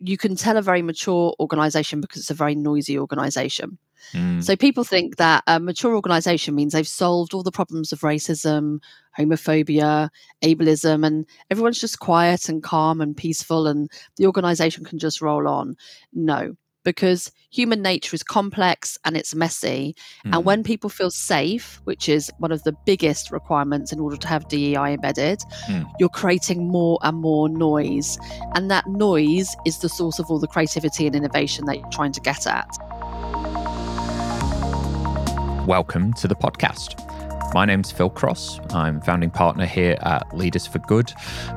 you can tell a very mature organization because it's a very noisy organization. Mm. So people think that a mature organization means they've solved all the problems of racism, homophobia, ableism, and everyone's just quiet and calm and peaceful and the organization can just roll on. No, because human nature is complex and it's messy. Mm. And when people feel safe, which is one of the biggest requirements in order to have DEI embedded, Mm. you're creating more and more noise. And that noise is the source of all the creativity and innovation that you're trying to get at. Welcome to the podcast. My name's Phil Cross. I'm founding partner here at Leaders for Good.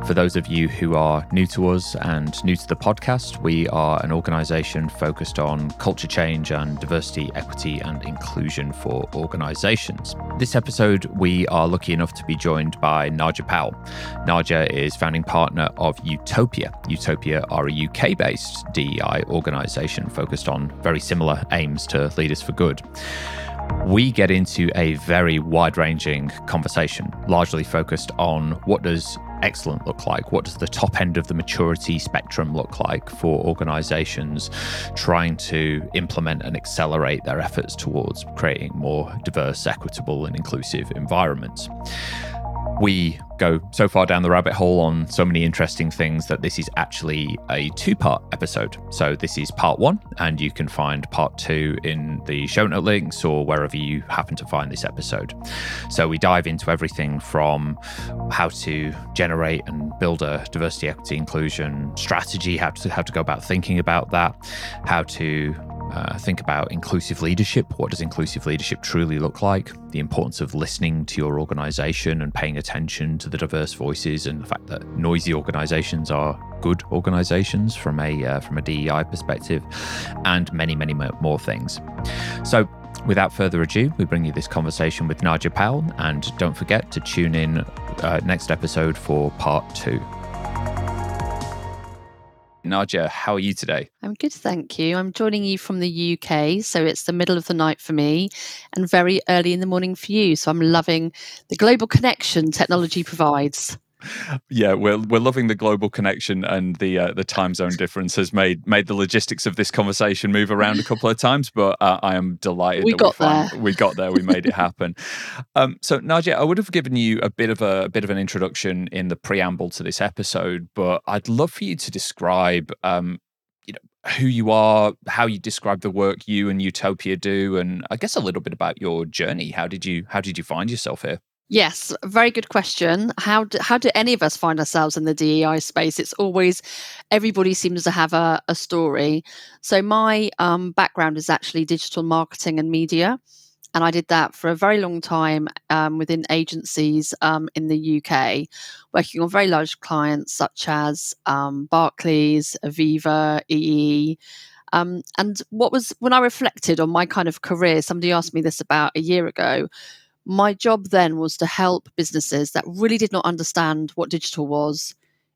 For those of you who are new to us and new to the podcast, we are an organization focused on culture change and diversity, equity, and inclusion for organizations. This episode, we are lucky enough to be joined by Nadya Powell. Nadya is founding partner of Utopia. Utopia are a UK based DEI organization focused on very similar aims to Leaders for Good we get into a very wide ranging conversation, largely focused on what does excellent look like? What does the top end of the maturity spectrum look like for organizations trying to implement and accelerate their efforts towards creating more diverse, equitable, and inclusive environments? We go so far down the rabbit hole on so many interesting things that this is actually a two part episode. So, this is part one, and you can find part two in the show note links or wherever you happen to find this episode. So, we dive into everything from how to generate and build a diversity, equity, inclusion strategy, how to, how to go about thinking about that, how to uh, think about inclusive leadership. What does inclusive leadership truly look like? The importance of listening to your organization and paying attention to the diverse voices, and the fact that noisy organizations are good organizations from a uh, from a DEI perspective, and many many more things. So. Without further ado, we bring you this conversation with Nadya Powell, and don't forget to tune in uh, next episode for part two. Nadya, how are you today? I'm good, thank you. I'm joining you from the UK, so it's the middle of the night for me and very early in the morning for you. So I'm loving the global connection technology provides. Yeah, we're we're loving the global connection and the uh, the time zone difference has made made the logistics of this conversation move around a couple of times, but uh, I am delighted we that got we, found, there. we got there. We made it happen. um, so, Nadya, I would have given you a bit of a, a, bit of an introduction in the preamble to this episode, but I'd love for you to describe. Um, you know who you are, how you describe the work you and Utopia do, and I guess a little bit about your journey. How did you how did you find yourself here? Yes, very good question. How do, how do any of us find ourselves in the DEI space? It's always everybody seems to have a, a story. So my um, background is actually digital marketing and media, and I did that for a very long time um, within agencies um, in the UK, working on very large clients such as um, Barclays, Aviva, EE. Um, and what was when I reflected on my kind of career, somebody asked me this about a year ago my job then was to help businesses that really did not understand what digital was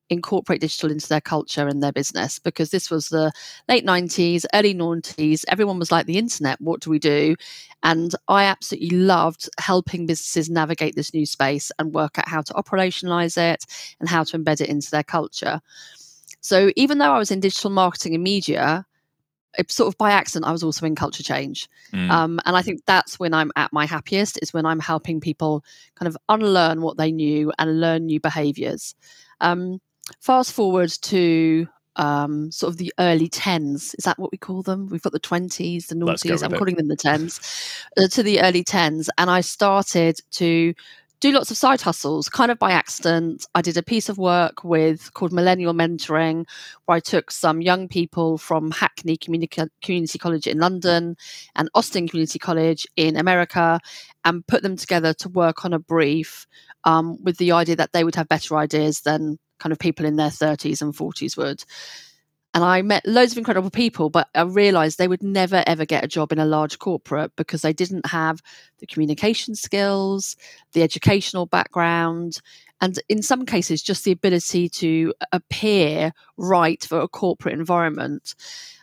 incorporate digital into their culture and their business because this was the late 90s early 90s everyone was like the internet what do we do? And i absolutely loved helping businesses navigate this new space and work out how to operationalize it and how to embed it into their culture. So even though i was in digital marketing and media it, sort of by accident, I was also in culture change. Mm. Um, and I think that's when I'm at my happiest, is when I'm helping people kind of unlearn what they knew and learn new behaviors. Um, fast forward to um, sort of the early 10s. Is that what we call them? We've got the 20s, the noughties. I'm it. calling them the 10s. Uh, to the early 10s. And I started to do lots of side hustles kind of by accident. I did a piece of work with called Millennial Mentoring, where I took some young people from Hackney Communi- Community College in London and Austin Community College in America and put them together to work on a brief um, with the idea that they would have better ideas than kind of people in their 30s and 40s would. And I met loads of incredible people, but I realized they would never ever get a job in a large corporate because they didn't have the communication skills, the educational background, and in some cases, just the ability to appear right for a corporate environment.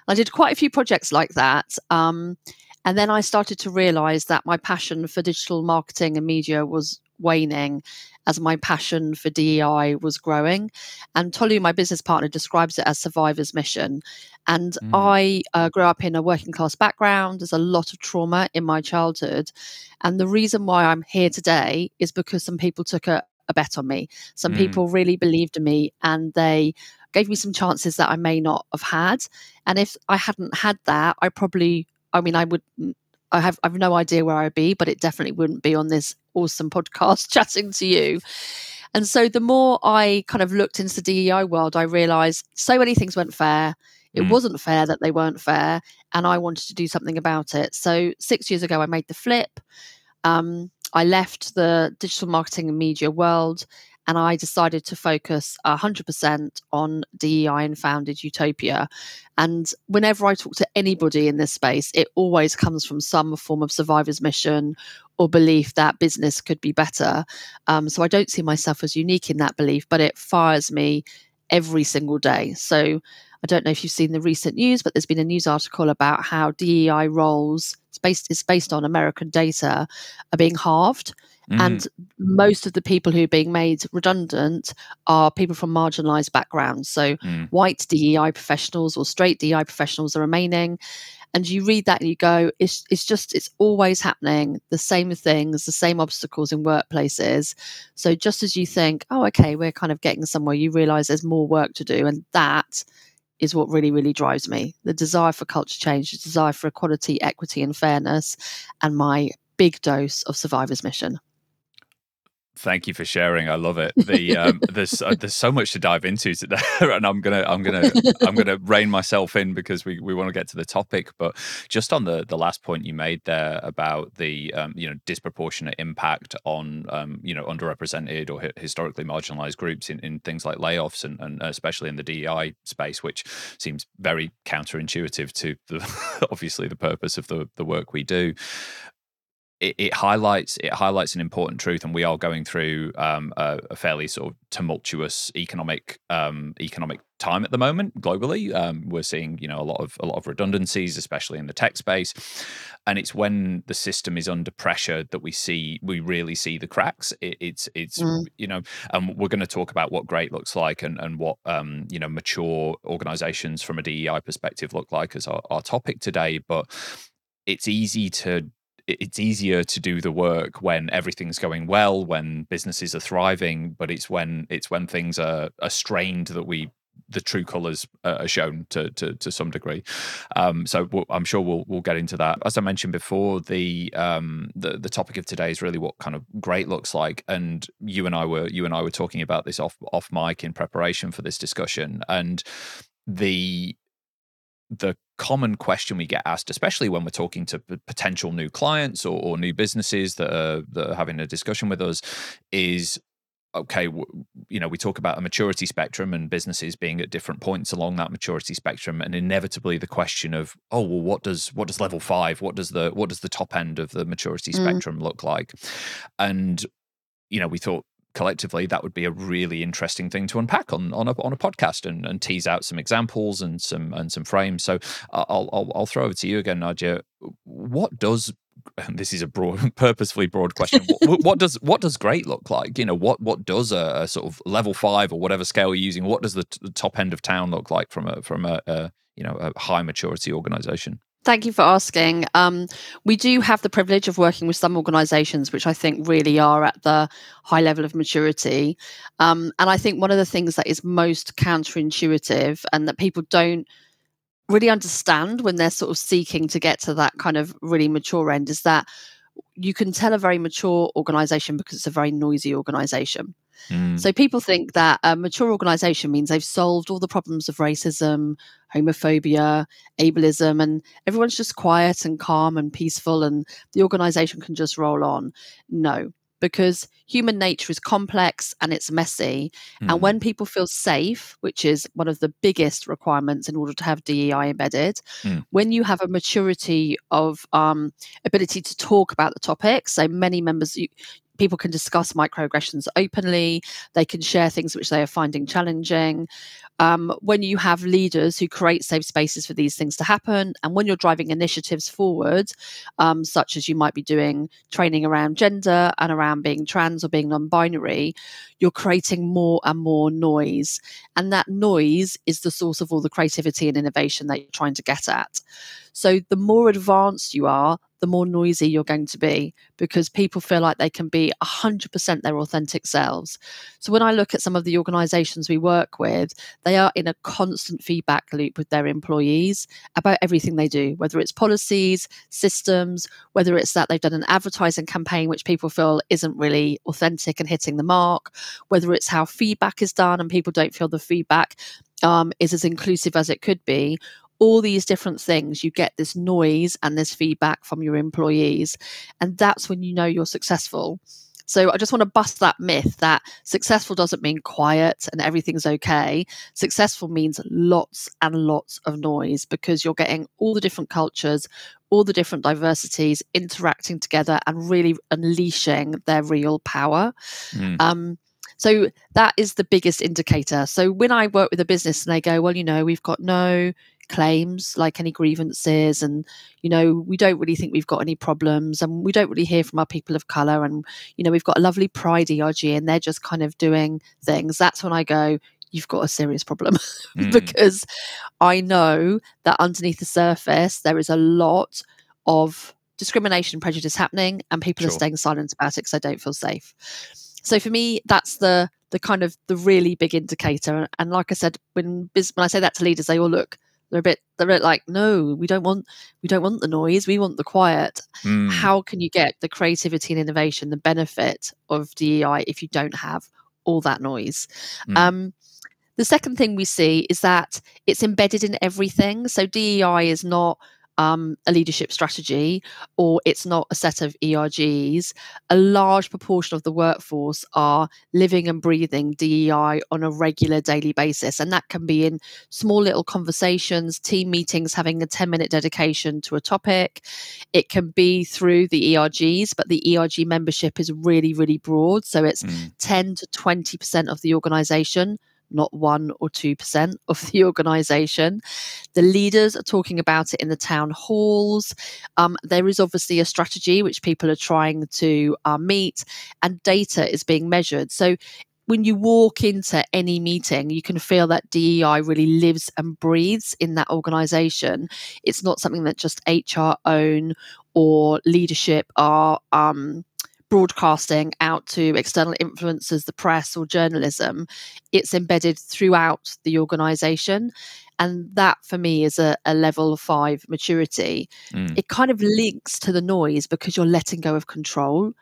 I did quite a few projects like that. Um, and then I started to realize that my passion for digital marketing and media was waning. As my passion for DEI was growing. And Tolu, my business partner, describes it as survivor's mission. And mm. I uh, grew up in a working class background. There's a lot of trauma in my childhood. And the reason why I'm here today is because some people took a, a bet on me. Some mm. people really believed in me and they gave me some chances that I may not have had. And if I hadn't had that, I probably, I mean, I would, I have, I have no idea where I'd be, but it definitely wouldn't be on this awesome podcast chatting to you. And so the more I kind of looked into the DEI world, I realized so many things weren't fair. It mm. wasn't fair that they weren't fair, and I wanted to do something about it. So six years ago, I made the flip. Um, I left the digital marketing and media world and I decided to focus 100% on DEI and founded Utopia. And whenever I talk to anybody in this space, it always comes from some form of survivor's mission or belief that business could be better. Um, so I don't see myself as unique in that belief, but it fires me every single day. So I don't know if you've seen the recent news, but there's been a news article about how DEI roles, it's based, it's based on American data, are being halved. Mm. And most of the people who are being made redundant are people from marginalized backgrounds. So mm. white DEI professionals or straight DEI professionals are remaining. And you read that and you go, it's, it's just, it's always happening. The same things, the same obstacles in workplaces. So just as you think, oh, okay, we're kind of getting somewhere, you realize there's more work to do. And that is what really, really drives me the desire for culture change, the desire for equality, equity, and fairness, and my big dose of survivor's mission. Thank you for sharing. I love it. The um, there's uh, there's so much to dive into today, and I'm gonna I'm gonna I'm gonna rein myself in because we, we want to get to the topic. But just on the the last point you made there about the um, you know disproportionate impact on um, you know underrepresented or historically marginalized groups in, in things like layoffs and, and especially in the DEI space, which seems very counterintuitive to the obviously the purpose of the the work we do it, it, highlights it highlights an important truth, and we are going through um, a, a, fairly sort of tumultuous economic um, economic time at the moment globally. Um, we're seeing you know a lot of a lot of redundancies, especially in the tech space, and it's when the system is under pressure that we see we really see the cracks. It, it's it's mm. you know, and we're going to talk about what great looks like and and what um, you know mature organisations from a DEI perspective look like as our, our topic today, but it's easy to it's easier to do the work when everything's going well, when businesses are thriving, but it's when it's when things are, are strained that we the true colors are shown to to, to some degree. Um, so we'll, I'm sure we'll we'll get into that. As I mentioned before, the um, the the topic of today is really what kind of great looks like, and you and I were you and I were talking about this off off mic in preparation for this discussion, and the the common question we get asked, especially when we're talking to potential new clients or, or new businesses that are, that are having a discussion with us, is okay, you know, we talk about a maturity spectrum and businesses being at different points along that maturity spectrum, and inevitably the question of, oh, well, what does what does level five, what does the what does the top end of the maturity mm. spectrum look like? And you know, we thought collectively, that would be a really interesting thing to unpack on on a, on a podcast and, and tease out some examples and some and some frames. So I'll I'll, I'll throw over to you again, Nadya. What does and this is a broad, purposefully broad question. what, what, does what does great look like? You know, what what does a, a sort of level five or whatever scale you're using? What does the, t- the top end of town look like from a from a, a you know a high maturity organization? Thank you for asking. Um, we do have the privilege of working with some organisations which I think really are at the high level of maturity. Um, and I think one of the things that is most counterintuitive and that people don't really understand when they're sort of seeking to get to that kind of really mature end is that you can tell a very mature organisation because it's a very noisy organisation. Mm. So people think that a mature organization means they've solved all the problems of racism, homophobia, ableism, and everyone's just quiet and calm and peaceful and the organization can just roll on. No, because human nature is complex and it's messy. Mm. And when people feel safe, which is one of the biggest requirements in order to have DEI embedded, mm. when you have a maturity of um, ability to talk about the topic, so many members, you, people can discuss microaggressions openly. They can share things which they are finding challenging. Um, when you have leaders who create safe spaces for these things to happen, and when you're driving initiatives forward, um, such as you might be doing training around gender and around being trans or being non binary, you're creating more and more noise. And that noise is the source of all the creativity and innovation that you're trying to get at. So the more advanced you are, the more noisy you're going to be because people feel like they can be 100% their authentic selves. So when I look at some of the organizations we work with, they are in a constant feedback loop with their employees about everything they do, whether it's policies, systems, whether it's that they've done an advertising campaign which people feel isn't really authentic and hitting the mark, whether it's how feedback is done and people don't feel the feedback um, is as inclusive as it could be, all these different things, you get this noise and this feedback from your employees. And that's when you know you're successful. So I just want to bust that myth that successful doesn't mean quiet and everything's okay. Successful means lots and lots of noise because you're getting all the different cultures, all the different diversities interacting together and really unleashing their real power. Mm. Um, so that is the biggest indicator. So when I work with a business and they go, well, you know, we've got no claims like any grievances and you know we don't really think we've got any problems and we don't really hear from our people of color and you know we've got a lovely pride erg and they're just kind of doing things that's when i go you've got a serious problem mm. because i know that underneath the surface there is a lot of discrimination prejudice happening and people sure. are staying silent about it because they don't feel safe so for me that's the the kind of the really big indicator and like i said when when i say that to leaders they all look they're a bit they're a bit like, no, we don't want we don't want the noise, we want the quiet. Mm. How can you get the creativity and innovation, the benefit of DEI if you don't have all that noise? Mm. Um, the second thing we see is that it's embedded in everything. So DEI is not um, a leadership strategy or it's not a set of ERGs, a large proportion of the workforce are living and breathing DEI on a regular daily basis. And that can be in small little conversations, team meetings, having a 10 minute dedication to a topic. It can be through the ERGs, but the ERG membership is really, really broad. So it's mm. 10 to 20% of the organization not one or 2% of the organization. The leaders are talking about it in the town halls. Um, there is obviously a strategy which people are trying to uh, meet, and data is being measured. So when you walk into any meeting, you can feel that DEI really lives and breathes in that organization. It's not something that just HR own or leadership are um, broadcasting out to external influencers, the press, or journalism, it's embedded throughout the organization. And that for me is a, a level five maturity. Mm. It kind of links to the noise because you're letting go of control.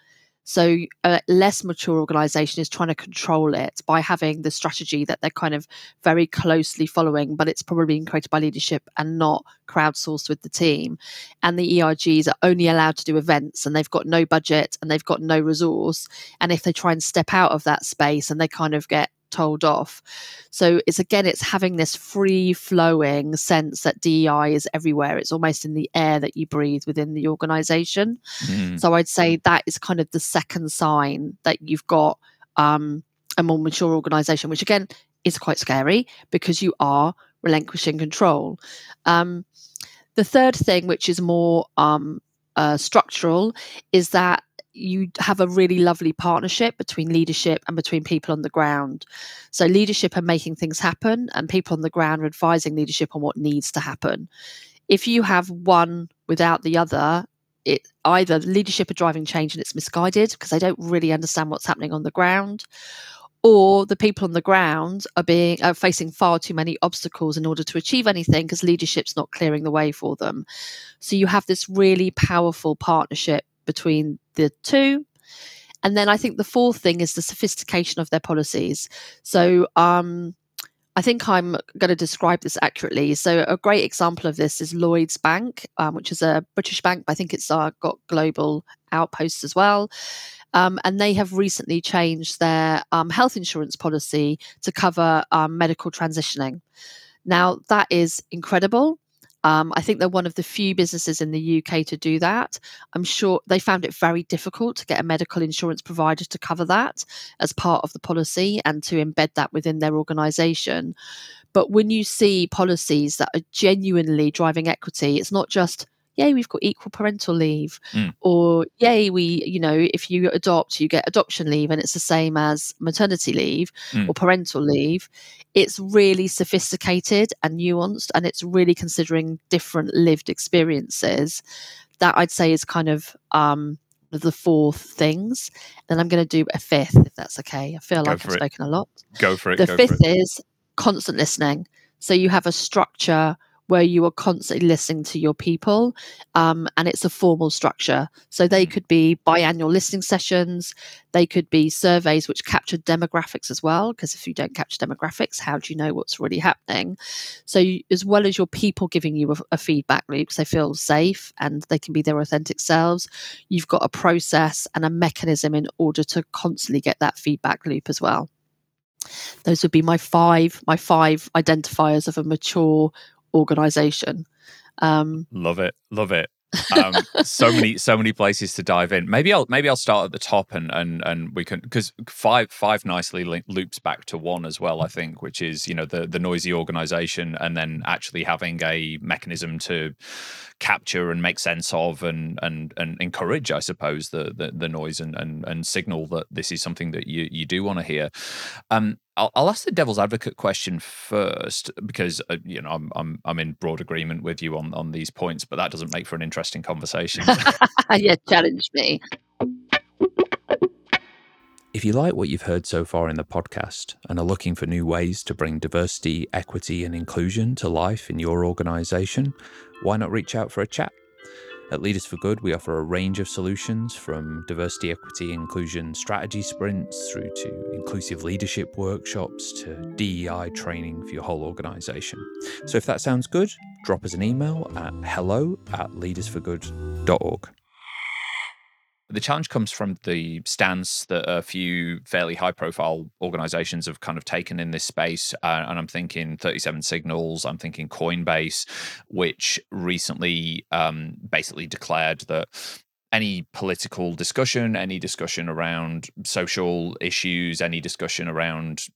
So a less mature organization is trying to control it by having the strategy that they're kind of very closely following, but it's probably being created by leadership and not crowdsourced with the team. And the ERGs are only allowed to do events and they've got no budget and they've got no resource. And if they try and step out of that space and they kind of get told off. So it's again, it's having this free flowing sense that DEI is everywhere. It's almost in the air that you breathe within the organization. Mm. So I'd say that is kind of the second sign that you've got um, a more mature organization, which again is quite scary because you are relinquishing control. Um, the third thing, which is more um, uh, structural, is that you have a really lovely partnership between leadership and between people on the ground. So, leadership are making things happen, and people on the ground are advising leadership on what needs to happen. If you have one without the other, it either leadership are driving change and it's misguided because they don't really understand what's happening on the ground, or the people on the ground are being are facing far too many obstacles in order to achieve anything because leadership's not clearing the way for them. So you have this really powerful partnership between the two. And then I think the fourth thing is the sophistication of their policies. So um, I think I'm going to describe this accurately. So a great example of this is Lloyds Bank, um, which is a British bank. But I think it's uh, got global outposts as well. Um, and they have recently changed their um, health insurance policy to cover um, medical transitioning. Now, that is incredible. Um, I think they're one of the few businesses in the UK to do that. I'm sure they found it very difficult to get a medical insurance provider to cover that as part of the policy and to embed that within their organisation. But when you see policies that are genuinely driving equity, it's not just yay, we've got equal parental leave, mm. or yay, we, you know, if you adopt, you get adoption leave, and it's the same as maternity leave mm. or parental leave. It's really sophisticated and nuanced, and it's really considering different lived experiences. That I'd say is kind of um, the four things. Then I'm going to do a fifth, if that's okay. I feel Go like I've it. spoken a lot. Go for it. The fifth is constant listening. So you have a structure where you are constantly listening to your people um, and it's a formal structure. So they mm. could be biannual listening sessions, they could be surveys which capture demographics as well, because if you don't capture demographics, how do you know what's really happening? So, you, as well as your people giving you a, a feedback loop because they feel safe and they can be their authentic selves, you've got a process and a mechanism in order to constantly get that feedback loop as well those would be my five my five identifiers of a mature organization. Um, love it, love it. um, so many so many places to dive in maybe i'll maybe i'll start at the top and and and we can because five five nicely loops back to one as well i think which is you know the the noisy organization and then actually having a mechanism to capture and make sense of and and and encourage i suppose the the, the noise and, and and signal that this is something that you you do want to hear um I'll, I'll ask the devil's advocate question first because uh, you know I'm, I'm I'm in broad agreement with you on on these points, but that doesn't make for an interesting conversation. yeah, challenge me. If you like what you've heard so far in the podcast and are looking for new ways to bring diversity, equity, and inclusion to life in your organisation, why not reach out for a chat? At Leaders for Good, we offer a range of solutions from diversity, equity, inclusion strategy sprints through to inclusive leadership workshops to DEI training for your whole organization. So if that sounds good, drop us an email at hello at leadersforgood.org. The challenge comes from the stance that a few fairly high profile organizations have kind of taken in this space. Uh, and I'm thinking 37 Signals, I'm thinking Coinbase, which recently um, basically declared that any political discussion, any discussion around social issues, any discussion around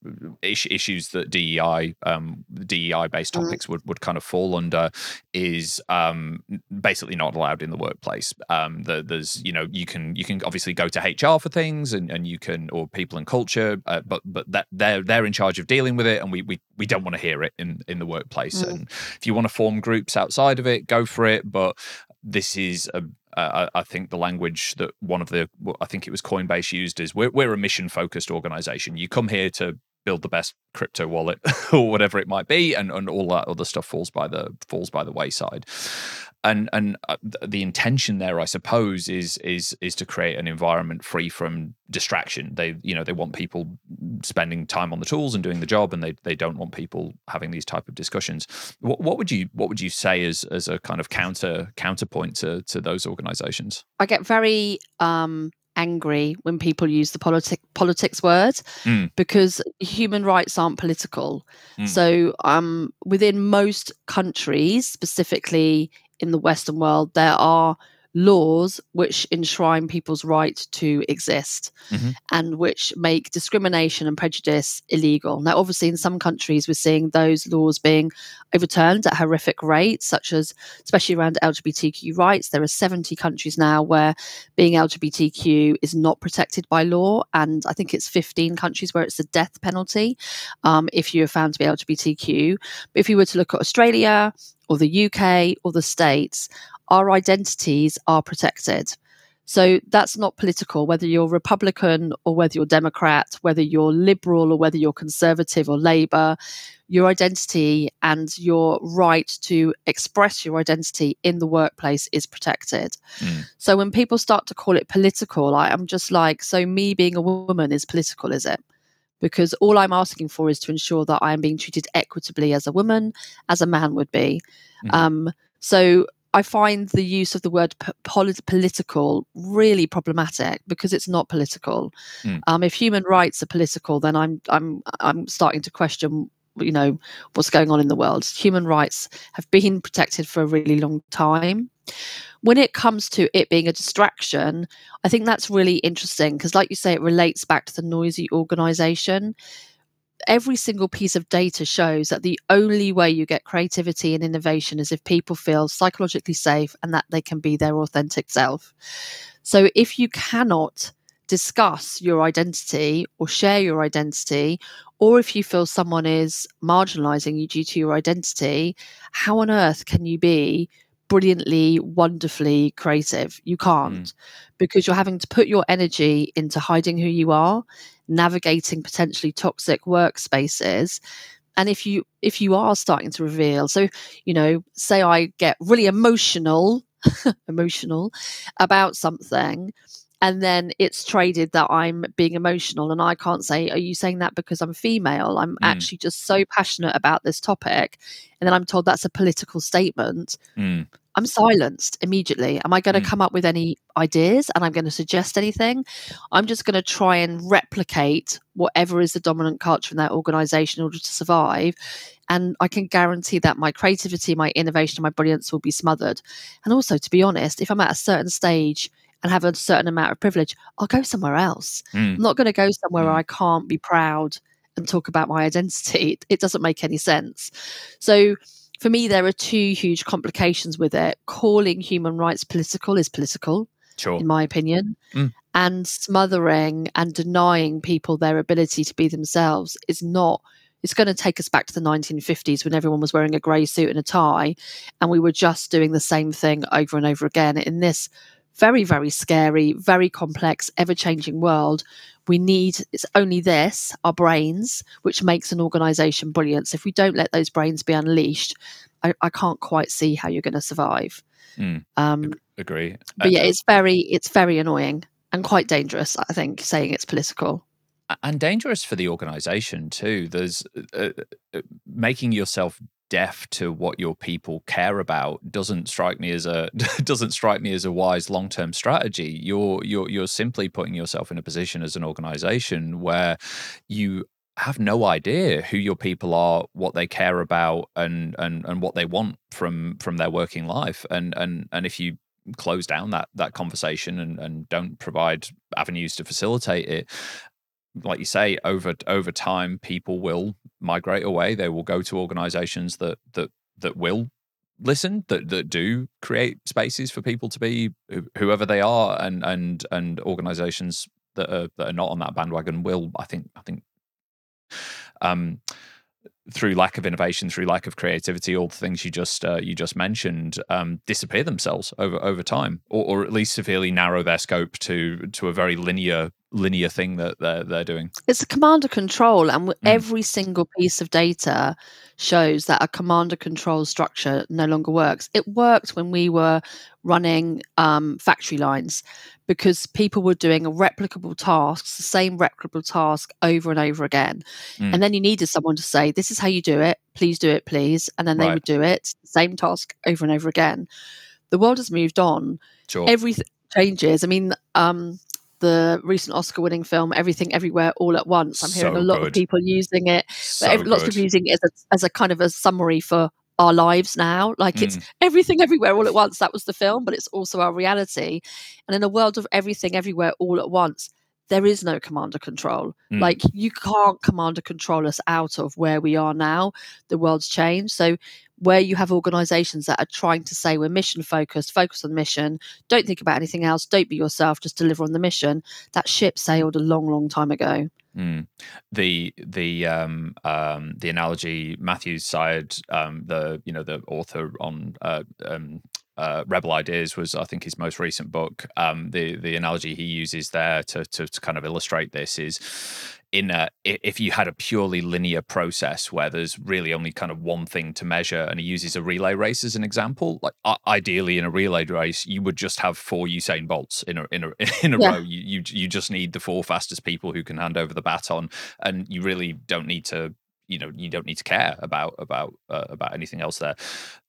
is- issues that DEI, um, DEI based mm. topics would, would kind of fall under, is um, basically not allowed in the workplace. Um, the, there's, you know, you can you can obviously go to HR for things, and, and you can or people and culture, uh, but but that they're they're in charge of dealing with it, and we we, we don't want to hear it in in the workplace. Mm. And if you want to form groups outside of it, go for it. But this is a uh, I, think the language that one of the I think it was Coinbase used is we're we're a mission focused organization. You come here to build the best crypto wallet or whatever it might be, and, and all that other stuff falls by the falls by the wayside and and uh, the intention there, I suppose, is is is to create an environment free from distraction. They you know they want people spending time on the tools and doing the job, and they they don't want people having these type of discussions. What, what would you what would you say as as a kind of counter counterpoint to to those organisations? I get very um angry when people use the politic politics word mm. because human rights aren't political. Mm. So um, within most countries, specifically in the Western world, there are laws which enshrine people's right to exist mm-hmm. and which make discrimination and prejudice illegal. Now, obviously, in some countries, we're seeing those laws being overturned at horrific rates, such as especially around LGBTQ rights. There are 70 countries now where being LGBTQ is not protected by law, and I think it's 15 countries where it's the death penalty um, if you are found to be LGBTQ. But if you were to look at Australia, or the UK or the States, our identities are protected. So that's not political, whether you're Republican or whether you're Democrat, whether you're liberal or whether you're conservative or Labour, your identity and your right to express your identity in the workplace is protected. Mm. So when people start to call it political, I, I'm just like, so me being a woman is political, is it? because all I'm asking for is to ensure that I am being treated equitably as a woman, as a man would be. Mm-hmm. Um, so I find the use of the word polit- political really problematic because it's not political. Mm. Um, if human rights are political, then I'm I'm I'm starting to question you know what's going on in the world. Human rights have been protected for a really long time. When it comes to it being a distraction, I think that's really interesting because, like you say, it relates back to the noisy organization. Every single piece of data shows that the only way you get creativity and innovation is if people feel psychologically safe and that they can be their authentic self. So, if you cannot discuss your identity or share your identity, or if you feel someone is marginalizing you due to your identity, how on earth can you be brilliantly, wonderfully creative? You can't mm. because you're having to put your energy into hiding who you are, navigating potentially toxic workspaces and if you if you are starting to reveal so you know say i get really emotional emotional about something and then it's traded that I'm being emotional. And I can't say, Are you saying that because I'm female? I'm mm. actually just so passionate about this topic. And then I'm told that's a political statement. Mm. I'm silenced immediately. Am I going to mm. come up with any ideas and I'm going to suggest anything? I'm just going to try and replicate whatever is the dominant culture in that organization in order to survive. And I can guarantee that my creativity, my innovation, my brilliance will be smothered. And also, to be honest, if I'm at a certain stage and have a certain amount of privilege, I'll go somewhere else. Mm. I'm not going to go somewhere mm. where I can't be proud and talk about my identity. It, it doesn't make any sense. So, for me, there are two huge complications with it. Calling human rights political is political, sure. in my opinion. Mm. And smothering and denying people their ability to be themselves is not it's going to take us back to the 1950s when everyone was wearing a grey suit and a tie and we were just doing the same thing over and over again in this very, very scary, very complex, ever changing world. We need, it's only this, our brains, which makes an organization brilliant. So if we don't let those brains be unleashed, I, I can't quite see how you're going to survive. Mm, um, agree. But yeah, it's very, it's very annoying and quite dangerous, I think, saying it's political and dangerous for the organization too there's uh, uh, making yourself deaf to what your people care about doesn't strike me as a doesn't strike me as a wise long-term strategy. You're you're you're simply putting yourself in a position as an organization where you have no idea who your people are what they care about and and and what they want from from their working life. And and and if you close down that that conversation and and don't provide avenues to facilitate it like you say, over over time, people will migrate away. They will go to organizations that that that will listen that that do create spaces for people to be whoever they are and and and organizations that are that are not on that bandwagon will i think i think um through lack of innovation, through lack of creativity, all the things you just uh, you just mentioned um, disappear themselves over over time, or, or at least severely narrow their scope to to a very linear linear thing that they're they're doing. It's a commander control, and mm. every single piece of data shows that a commander control structure no longer works. It worked when we were running um, factory lines because people were doing replicable tasks, the same replicable task over and over again. Mm. And then you needed someone to say, This is how you do it, please do it, please. And then they right. would do it, same task over and over again. The world has moved on. Sure. Everything changes. I mean, um, the recent Oscar winning film Everything Everywhere All at Once. I'm hearing so a lot good. of people using it, so every, lots of people using it as a, as a kind of a summary for our lives now. Like it's mm. everything everywhere all at once. That was the film, but it's also our reality. And in a world of everything everywhere all at once, there is no commander control. Mm. Like you can't commander control us out of where we are now. The world's changed. So where you have organizations that are trying to say we're mission focused, focus on mission, don't think about anything else, don't be yourself, just deliver on the mission, that ship sailed a long, long time ago. Mm. The the um, um, the analogy Matthew Syed, um, the you know the author on uh, um, uh, Rebel Ideas was I think his most recent book. Um, the the analogy he uses there to, to, to kind of illustrate this is in a, if you had a purely linear process where there's really only kind of one thing to measure and he uses a relay race as an example like ideally in a relay race you would just have four Usain Bolts in a in a in a yeah. row you, you you just need the four fastest people who can hand over the baton and you really don't need to you know you don't need to care about about uh, about anything else there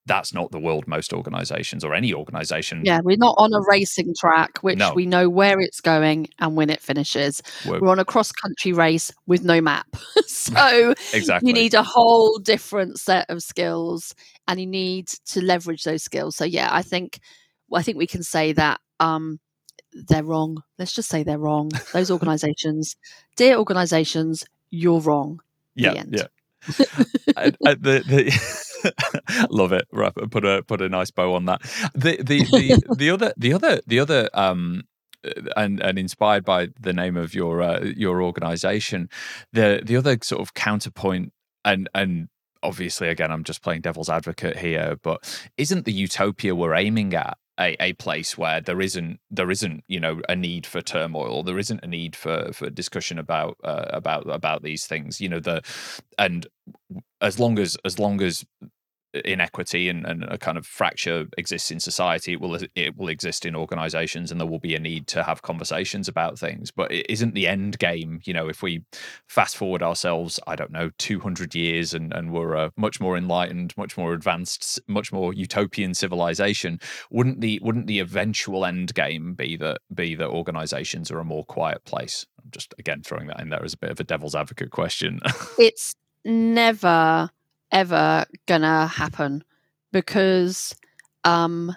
that's not the world most organizations or any organization yeah we're not on a racing track which No. we know where it's going and when it finishes. We're- we're on a cross country race with no map. So exactly. you need a whole different set of skills and you need to leverage those skills. So yeah i think i think we can say that um they're wrong. Let's just say they're wrong. Those organizations dear organizations you're wrong. Yeah yeah. I, I, the, the love it. Right put a put a nice bow on that. The the the, the other the other the other um and and inspired by the name of your uh, your organization the the other sort of counterpoint and and obviously again i'm just playing devil's advocate here but isn't the utopia we're aiming at a, a place where there isn't there isn't you know a need for turmoil. There isn't a need for for discussion about uh, about about these things. You know the and as long as as long as inequity and, and a kind of fracture exists in society it will it will exist in organizations and there will be a need to have conversations about things. But it isn't the end game you know if we fast forward ourselves i don't know 200 years and and we're a much more enlightened much more advanced much more utopian civilization wouldn't the wouldn't the eventual end game be that be that organizations are a more quiet place? I'm just again throwing that in there as a bit of a devil's advocate question. It's never ever gonna happen because um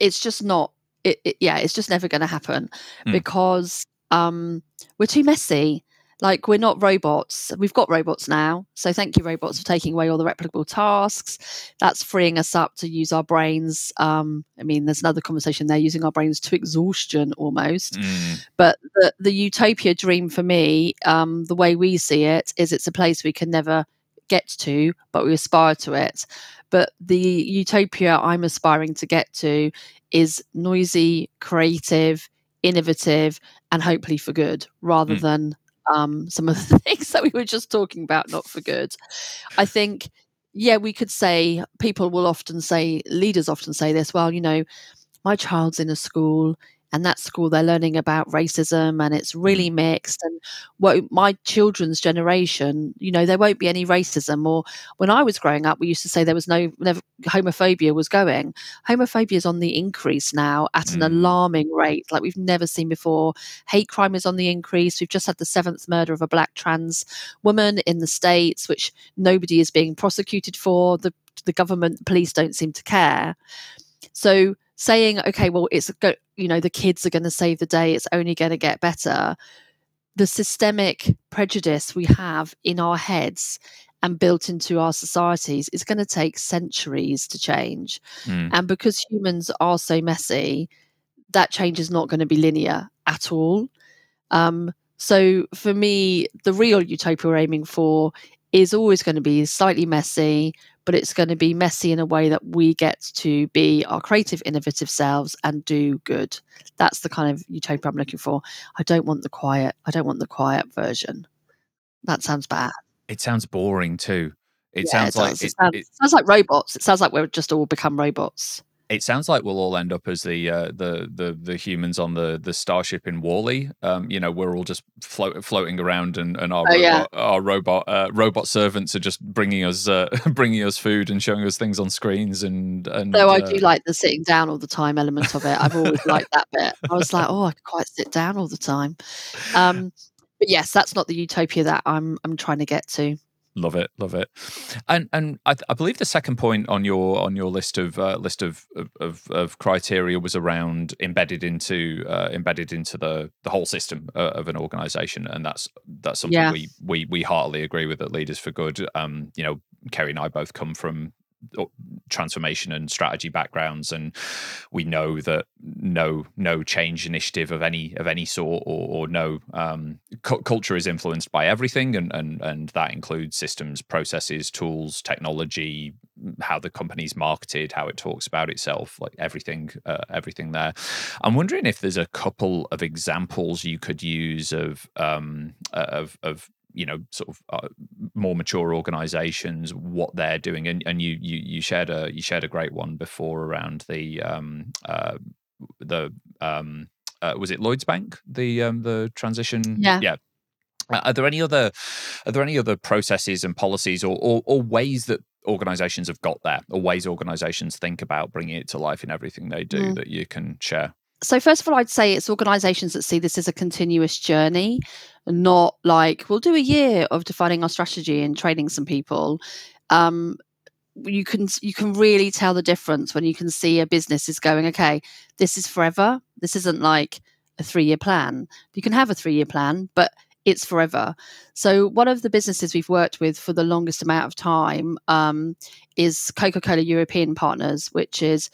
it's just not it, it yeah it's just never gonna happen Mm. because um we're too messy. Like we're not robots. We've got robots now so thank you robots for taking away all the replicable tasks. That's freeing us up to use our brains um i mean there's another conversation there using our brains to exhaustion almost. Mm, but the, the utopia dream for me um, the way we see it is it's a place we can never get to but we aspire to it but the utopia i'm aspiring to get to is noisy creative innovative and hopefully for good rather Mm. than um, some of the things that we were just talking about not for good i think yeah we could say people will often say leaders often say this well you know my child's in a school and that school they're learning about racism and it's really mixed and what my children's generation you know there won't be any racism or when i was growing up we used to say there was no never homophobia was going. Homophobia is on the increase now at an Mm. alarming rate like we've never seen before. Hate crime is on the increase. We've just had the seventh murder of a black trans woman in the states which nobody is being prosecuted for. The the government police don't seem to care. So saying okay well it's go you know the kids are going to save the day. It's only going to get better. The systemic prejudice we have in our heads and built into our societies is going to take centuries to change. Mm, and because humans are so messy that change is not going to be linear at all. Um, so for me the real utopia we're aiming for is always going to be slightly messy but it's going to be messy in a way that we get to be our creative innovative selves and do good. That's the kind of utopia i'm looking for. I don't want the quiet. I don't want the quiet version. That sounds bad. It sounds boring too. It Yeah, sounds like it, it, sounds, it, sounds like robots. It sounds like we've just all become robots it sounds like we'll all end up as the uh, the the the humans on the the starship in WALL-E. Um, you know, we're all just float, floating around, and, and our Oh, yeah. robot, our robot uh, robot servants are just bringing us uh, bringing us food and showing us things on screens. And and Though I uh, do like the sitting down all the time element of it. I've always liked that bit. I was like, oh, I could quite sit down all the time. Um, but yes, that's not the utopia that I'm I'm trying to get to. Love it, love it, and and I, I believe the second point on your on your list of uh, list of, of of criteria was around embedded into uh, embedded into the the whole system uh, of an organization, and that's that's something Yeah. we we we heartily agree with at Leaders for Good. Um, you know, Kerry and I both come from transformation and strategy backgrounds and we know that no no change initiative of any of any sort or, or no um, cu- culture is influenced by everything and, and and that includes systems processes tools technology how the company's marketed how it talks about itself like everything uh, everything there. I'm wondering if there's a couple of examples you could use of um of of you know sort of uh, more mature organizations what they're doing. And and you you you shared a you shared a great one before around the um uh the um uh, was it Lloyd's Bank? The um the transition? Yeah. yeah. Are there any other are there any other processes and policies or, or, or ways that organizations have got there or ways organizations think about bringing it to life in everything they do mm. that you can share? So first of all i'd say it's organizations that see this as a continuous journey not like we'll do a year of defining our strategy and training some people. Um, you can you can really tell the difference when you can see a business is going okay this is forever. This isn't like a three year plan. You can have a three year plan but it's forever. So one of the businesses we've worked with for the longest amount of time um, is Coca-Cola European Partners, which is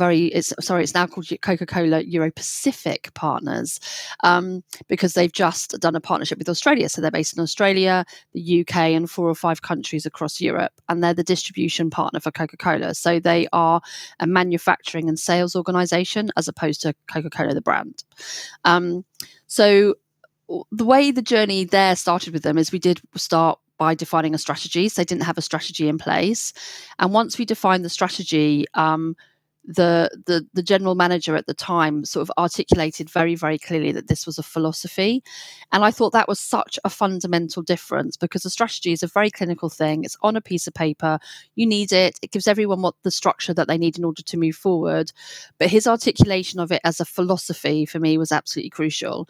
very it's sorry it's now called coca-cola euro pacific partners um, because they've just done a partnership with australia so they're based in australia the uk and four or five countries across europe and they're the distribution partner for coca-cola so they are a manufacturing and sales organization as opposed to coca-cola the brand um, so the way the journey there started with them is we did start by defining a strategy. So they didn't have a strategy in place. And once we defined the strategy, um, the, the the general manager at the time sort of articulated very very clearly that this was a philosophy. And i thought that was such a fundamental difference because a strategy is a very clinical thing. It's on a piece of paper. You need it. It gives everyone what the structure that they need in order to move forward. But his articulation of it as a philosophy for me was absolutely crucial.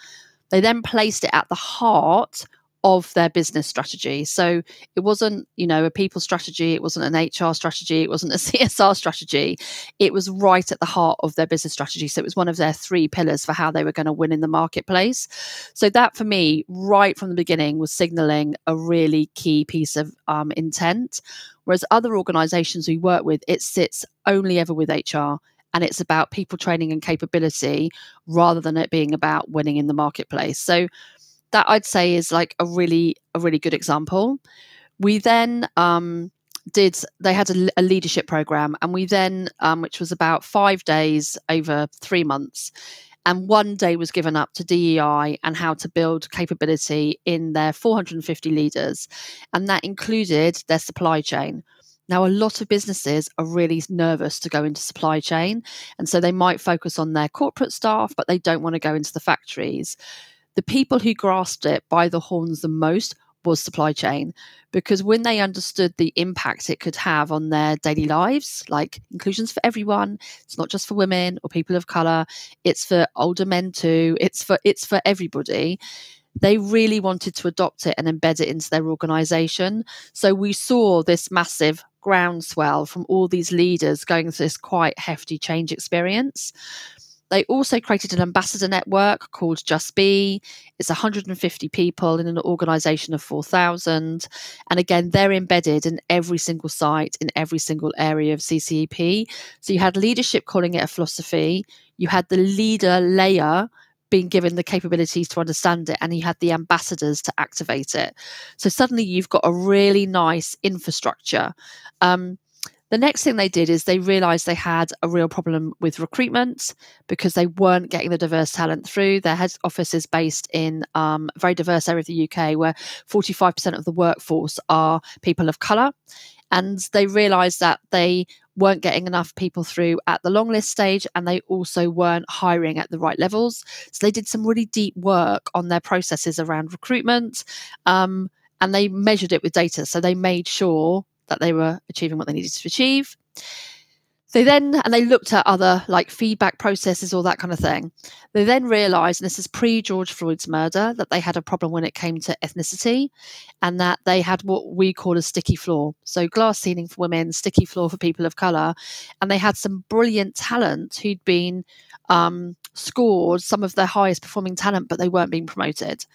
They then placed it at the heart of their business strategy. So it wasn't, you know, a people strategy, it wasn't an HR strategy, it wasn't a CSR strategy. It was right at the heart of their business strategy. So it was one of their three pillars for how they were going to win in the marketplace. So that for me, right from the beginning, was signaling a really key piece of um, intent. Whereas other organizations we work with, it sits only ever with HR and it's about people training and capability rather than it being about winning in the marketplace. So that I'd say is like a really a really good example. We then um, did they had a, a, leadership program, and we then um, which was about five days over three months. And one day was given up to DEI and how to build capability in their 450 leaders. And that included their supply chain. Now, a lot of businesses are really nervous to go into supply chain. And so they might focus on their corporate staff, but they don't want to go into the factories. The people who grasped it by the horns the most was supply chain because when they understood the impact it could have on their daily lives like inclusions for everyone it's not just for women or people of color it's for older men too it's for it's for everybody they really wanted to adopt it and embed it into their organization so we saw this massive groundswell from all these leaders going through this quite hefty change experience. They also created an ambassador network called Just Be. It's 150 people in an organization of 4,000. And again, they're embedded in every single site, in every single area of CCEP. So you had leadership calling it a philosophy, you had the leader layer being given the capabilities to understand it and he had the ambassadors to activate it. So suddenly you've got a really nice infrastructure. Um, the next thing they did is they realized they had a real problem with recruitment because they weren't getting the diverse talent through. Their head office is based in um, a very diverse area of the UK where 45% of the workforce are people of colour. And they realized that they weren't getting enough people through at the long list stage and they also weren't hiring at the right levels. So they did some really deep work on their processes around recruitment um, and they measured it with data. So they made sure that they were achieving what they needed to achieve. They then, and they looked at other like feedback processes, all that kind of thing. They then realized, and this is pre George Floyd's murder, that they had a problem when it came to ethnicity and that they had what we call a sticky floor. So, glass ceiling for women, sticky floor for people of color. And they had some brilliant talent who'd been um, scored some of their highest performing talent, but they weren't being promoted.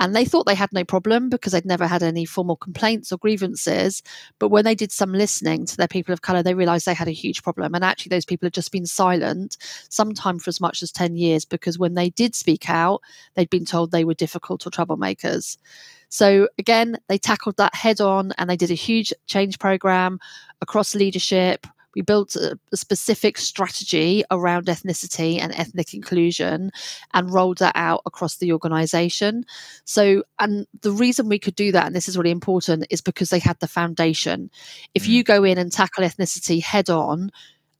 And they thought they had no problem because they'd never had any formal complaints or grievances. But when they did some listening to their people of colour, they realised they had a huge problem. And actually, those people had just been silent, sometime for as much as 10 years, because when they did speak out, they'd been told they were difficult or troublemakers. So again, they tackled that head on and they did a huge change program across leadership, we built a, a, specific strategy around ethnicity and ethnic inclusion and rolled that out across the organization. So, and the reason we could do that, and this is really important, is because they had the foundation. If you mm. go in and tackle ethnicity head on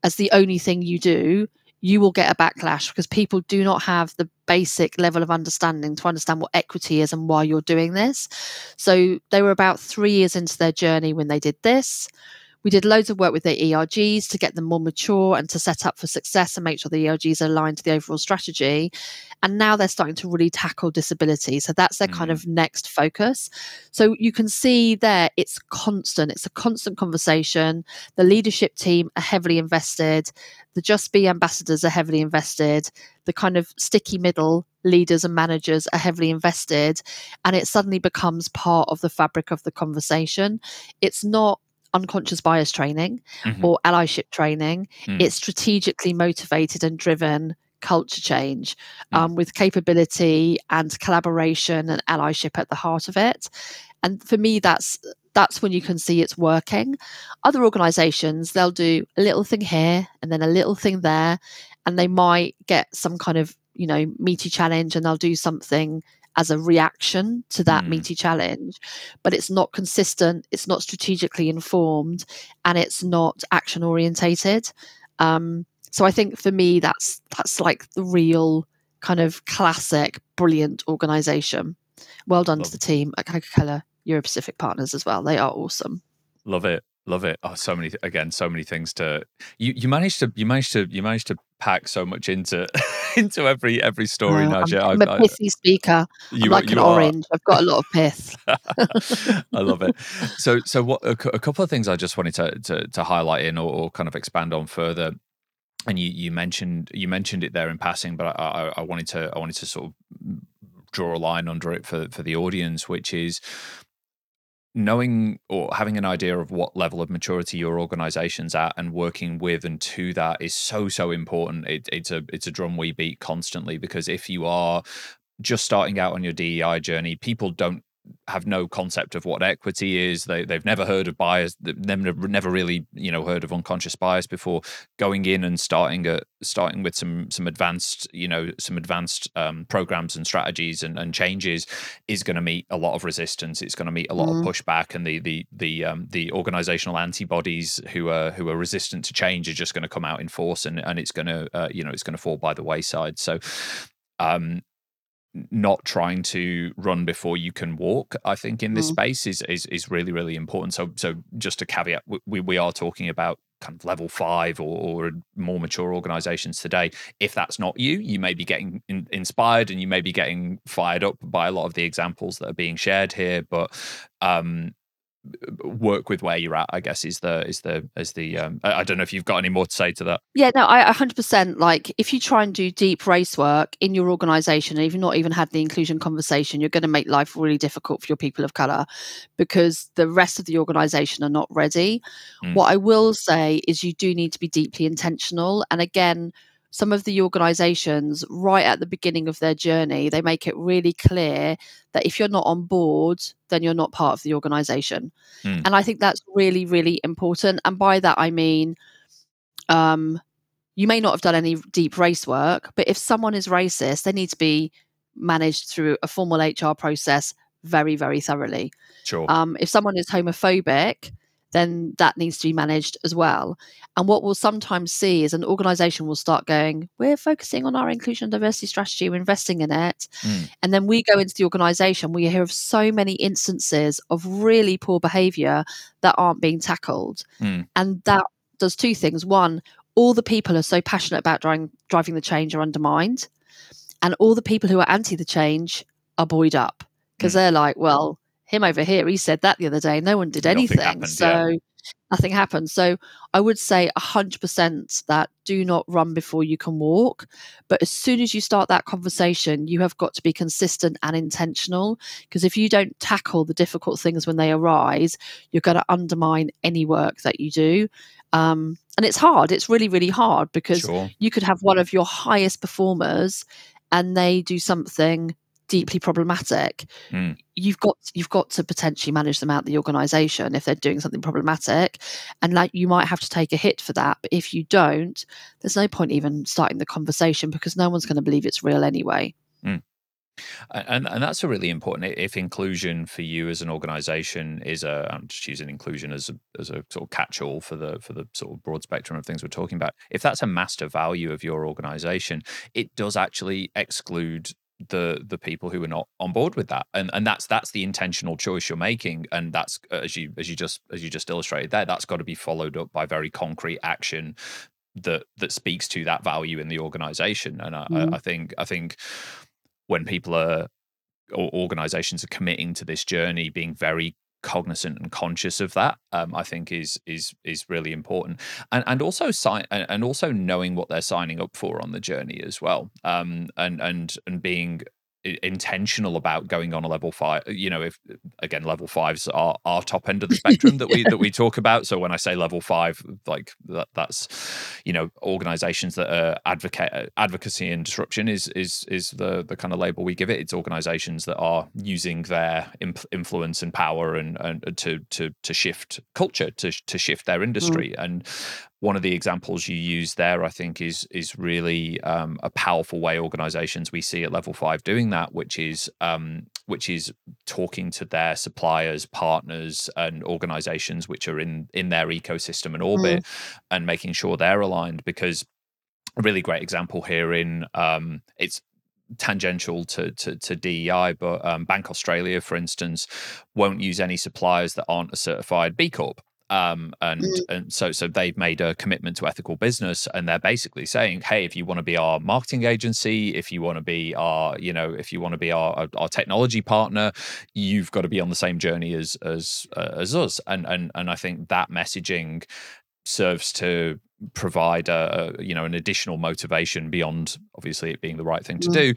as the only thing you do, you will get a backlash because people do not have the basic level of understanding to understand what equity is and why you're doing this. So they were about three years into their journey when they did this. We did loads of work with their ERGs to get them more mature and to set up for success and make sure the ERGs are aligned to the overall strategy. And now they're starting to really tackle disability. So that's their mm. kind of next focus. So you can see there it's constant, it's a constant conversation. The leadership team are heavily invested, the Just Be ambassadors are heavily invested, the kind of sticky middle leaders and managers are heavily invested, and it suddenly becomes part of the fabric of the conversation. It's not unconscious bias training mm-hmm. or allyship training. Mm. It's strategically motivated and driven culture change mm. um, with capability and collaboration and allyship at the heart of it. And for me, that's that's when you can see it's working. Other organizations, they'll do a little thing here and then a little thing there, and they might get some kind of, you know, meaty challenge and they'll do something as a reaction to that mm. meaty challenge but it's not consistent it's not strategically informed and it's not action orientated um, so i think for me that's that's like the real kind of classic brilliant organization well done Love to the team at coca-cola euro pacific partners as well they are awesome Love it. Love it. Oh, so many again, so many things to you. You managed to you managed to you managed to pack so much into into every every story. now, I'm, I'm a pithy speaker. You, I'm like an are. orange. I've got a lot of pith. I love it. So so what? A, a, couple of things I just wanted to to, to highlight in or, or kind of expand on further and you, you mentioned you mentioned it there in passing, but I, I, I, wanted to I wanted to sort of draw a line under it for for the audience, which is knowing or having an idea of what level of maturity your organization's at and working with and to that is so so important. It, it's a it's a drum we beat constantly because if you are just starting out on your DEI journey people don't have no concept of what equity is. They they've never heard of bias. They've never never really you know heard of unconscious bias before. Going in and starting at starting with some some advanced you know some advanced um, programs and strategies and, and changes is going to meet a lot of resistance. It's going to meet a lot mm. of mm-hmm. pushback, and the the the um, the organizational antibodies who are who are resistant to change are just going to come out in force, and and it's going to uh, you know it's going to fall by the wayside. So um, not trying to run before you can walk i think in this mm. space is, is is really really important. So so just a caveat we, we are talking about kind of level five or, or more mature organizations today. If that's not you you may be getting in, inspired and you may be getting fired up by a lot of the examples that are being shared here. But um work with where you're at i guess is the is the is the um I, don't know if you've got any more to say to that. Yeah no i 100% like if you try and do deep race work in your organization and you've not even had the inclusion conversation you're going to make life really difficult for your people of color because the rest of the organization are not ready. Mm. what i will say is you do need to be deeply intentional. And again some of the organizations right at the beginning of their journey they make it really clear that if you're not on board then you're not part of the organization. Mm. and i think that's really really important. And by that i mean um, you may not have done any deep race work but if someone is racist they need to be managed through a formal hr process very very thoroughly. Sure. Um, if someone is homophobic then that needs to be managed as well. And what we'll sometimes see is an organization will start going, We're focusing on our inclusion and diversity strategy, we're investing in it. Mm. And then we go into the organization, we hear of so many instances of really poor behavior that aren't being tackled. Mm. And that does two things. One, all the people are so passionate about driving, driving the change are undermined. And all the people who are anti the change are buoyed up because mm. they're like, well, him over here, he said that the other day. No one did anything. Happened, so yeah. nothing happened. So I would say 100% that do not run before you can walk. But as soon as you start that conversation, you have got to be consistent and intentional. Because if you don't tackle the difficult things when they arise, you're going to undermine any work that you do. Um, and it's hard. It's really, really hard because sure. you could have one of your highest performers and they do something deeply problematic mm. you've got you've got to potentially manage them out the organization if they're doing something problematic and like you might have to take a hit for that but if you don't there's no point even starting the conversation because no one's going to believe it's real anyway mm. And and that's a really important. If inclusion for you as an organization is a, I'm just using inclusion as a as a sort of catch-all for the for the sort of broad spectrum of things we're talking about. If that's a master value of your organization, it does actually exclude the the people who are not on board with that. And and that's that's the intentional choice you're making. And that's as you as you just as you just illustrated there that's got to be followed up by very concrete action that that speaks to that value in the organization. And I, mm. I, I think i think when people are or organizations are committing to this journey being very cognizant and conscious of that um, i think is is is really important. And and also sign and also knowing what they're signing up for on the journey as well. Um, and and and being intentional about going on a level five you know if again level fives are our top end of the spectrum that we that we talk about so when i say level five like that, that's you know organizations that are advocate advocacy and disruption is is is the the kind of label we give it it's organizations that are using their influence and power and and to to to shift culture to to shift their mm. industry mm. and one of the examples you use there, I think, is is really um, a powerful way organizations we see at level five doing that, which is um, which is talking to their suppliers, partners, and organizations which are in in their ecosystem and orbit, mm. and making sure they're aligned. Because a really great example here in um, it's tangential to, to, to DEI, but um, Bank Australia, for instance, won't use any suppliers that aren't a certified B Corp um, and mm. and so so they've made a commitment to ethical business and they're basically saying hey if you want to be our marketing agency if you want to be our you know if you want to be our our technology partner you've got to be on the same journey as as uh, as us and and and I think that messaging serves to provide a, you know an additional motivation beyond obviously it being the right thing to mm.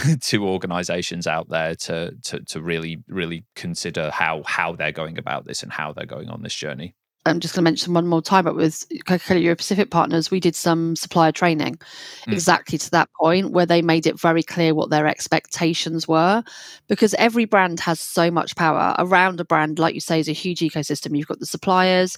do to organizations out there to to to really really consider how how they're going about this and how they're going on this journey I'm just going to mention one more time, but with Coca-Cola Euro Pacific partners, we did some supplier training mm. exactly to that point where they made it very clear what their expectations were because every brand has so much power around a brand, like you say, is a huge ecosystem. You've got the suppliers,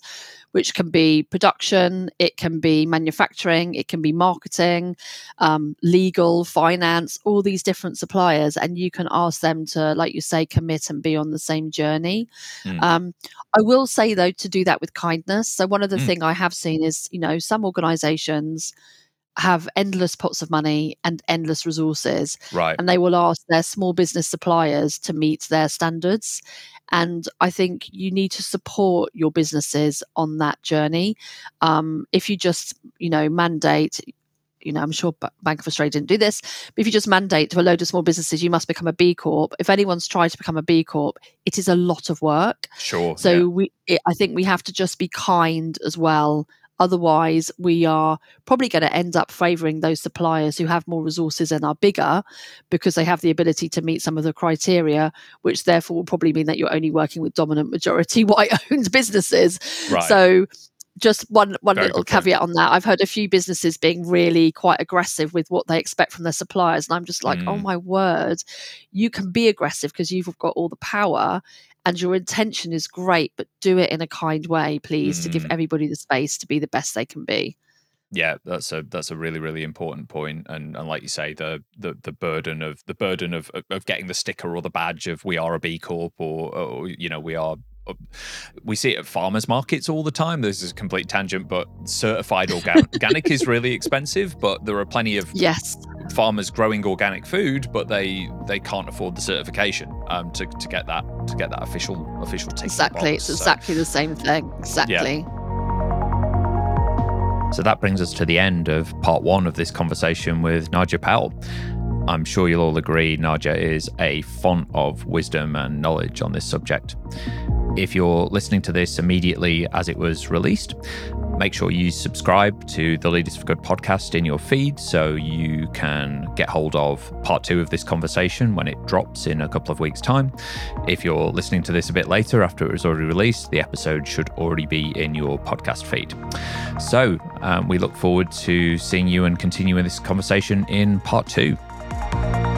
which can be production, it can be manufacturing, it can be marketing, um, legal, finance, all these different suppliers. And you can ask them to, like you say, commit and be on the same journey. Mm. Um, I will say, though, to do that with kindness. So, one of the mm. things I have seen is, you know, some organizations have endless pots of money and endless resources. Right. And they will ask their small business suppliers to meet their standards. And I think you need to support your businesses on that journey. Um, if you just, you know, mandate, you know, I'm sure Bank of Australia didn't do this, but if you just mandate to a load of small businesses, you must become a B Corp. If anyone's tried to become a B Corp, it is a lot of work. Sure. So yeah. we, it, I think we have to just be kind as well Otherwise, we are probably going to end up favoring those suppliers who have more resources and are bigger because they have the ability to meet some of the criteria, which therefore will probably mean that you're only working with dominant majority white owned businesses. Right. So just one one Very little caveat point. on that. I've heard a few businesses being really quite aggressive with what they expect from their suppliers, and I'm just like, oh mm. oh my word, you can be aggressive because you've got all the power, and your intention is great, but do it in a kind way, please, mm. to give mm. everybody the space to be the best they can be. Yeah, that's a that's a really really important point, and and like you say, the the the burden of the burden of of getting the sticker or the badge of we are a B Corp or, or you know we are we see it at farmers markets all the time. This is a complete tangent, but certified organic, organic is really expensive. But there are plenty of yes farmers growing organic food, but they they can't afford the certification um, to to get that to get that official official tick. Exactly, it's so, exactly the same thing. Exactly. Yeah. So that brings us to the end of part one of this conversation with Nadya Powell. I'm sure you'll all agree Nadya is a font of wisdom and knowledge on this subject. If you're listening to this immediately as it was released, make sure you subscribe to the Leaders for Good podcast in your feed so you can get hold of part two of this conversation when it drops in a couple of weeks' time. If you're listening to this a bit later after it was already released, the episode should already be in your podcast feed. So um, we look forward to seeing you and continuing this conversation in part two. Bye.